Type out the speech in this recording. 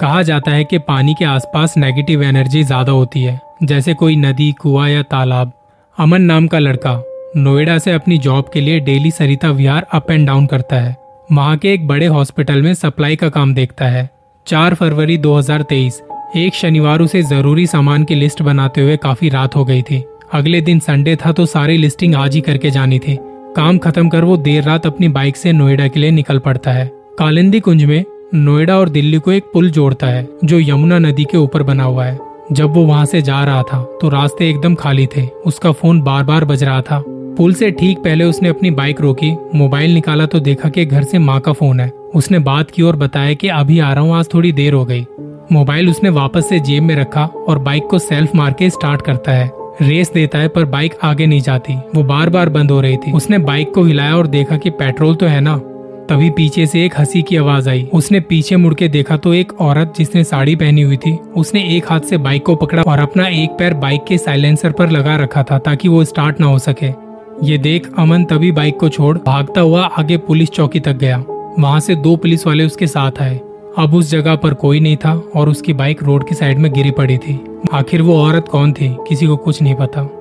कहा जाता है कि पानी के आसपास नेगेटिव एनर्जी ज़्यादा होती है, जैसे कोई नदी, कुआ या तालाब। अमन नाम का लड़का नोएडा से अपनी जॉब के लिए daily Sarita Vihar up and down करता है। वहाँ के एक बड़े हॉस्पिटल में सप्लाई का काम देखता है। 4 फरवरी 2023 एक शनिवार उसे ज़रूरी सामान की लिस्ट बनाते हुए काफ़ी रात हो गई थी। अगले दिन संडे था तो सारी लिस्टिंग आज ही करके जानी थी। काम खत्म कर वो देर रात अपनी बाइक से नोएडा के लिए निकल पड़ता है। कालिंदी कुंज में नोएडा और दिल्ली को एक पुल जोड़ता है, जो यमुना नदी के ऊपर बना हुआ है। जब वो वहाँ से जा रहा था तो रास्ते एकदम खाली थे। उसका फ़ोन बार बार बज रहा था। पुल से ठीक पहले उसने अपनी बाइक रोकी, मोबाइल निकाला तो देखा कि घर से माँ का फ़ोन है। उसने बात की और बताया कि अभी आ रहा हूँ, आज थोड़ी देर हो गई। मोबाइल उसने वापस से जेब में रखा और बाइक को सेल्फ मार के स्टार्ट करता है। रेस देता है, पर बाइक आगे नहीं जाती। वो बार बार बंद हो रही थी। उसने बाइक को हिलाया और देखा कि पेट्रोल तो है ना। तभी पीछे से एक हँसी की आवाज़ आई। उसने पीछे मुड़ के देखा तो एक औरत जिसने साड़ी पहनी हुई थी, उसने एक हाथ से बाइक को पकड़ा और अपना एक पैर बाइक के साइलेंसर पर लगा रखा था ताकि वो स्टार्ट ना हो सके। ये देख अमन तभी बाइक को छोड़ भागता हुआ आगे पुलिस चौकी तक गया। वहाँ से दो पुलिस वाले उसके साथ आए। अब उस जगह पर कोई नहीं था और उसकी बाइक रोड की साइड में गिरी पड़ी थी। आखिर वो औरत कौन थी, किसी को कुछ नहीं पता।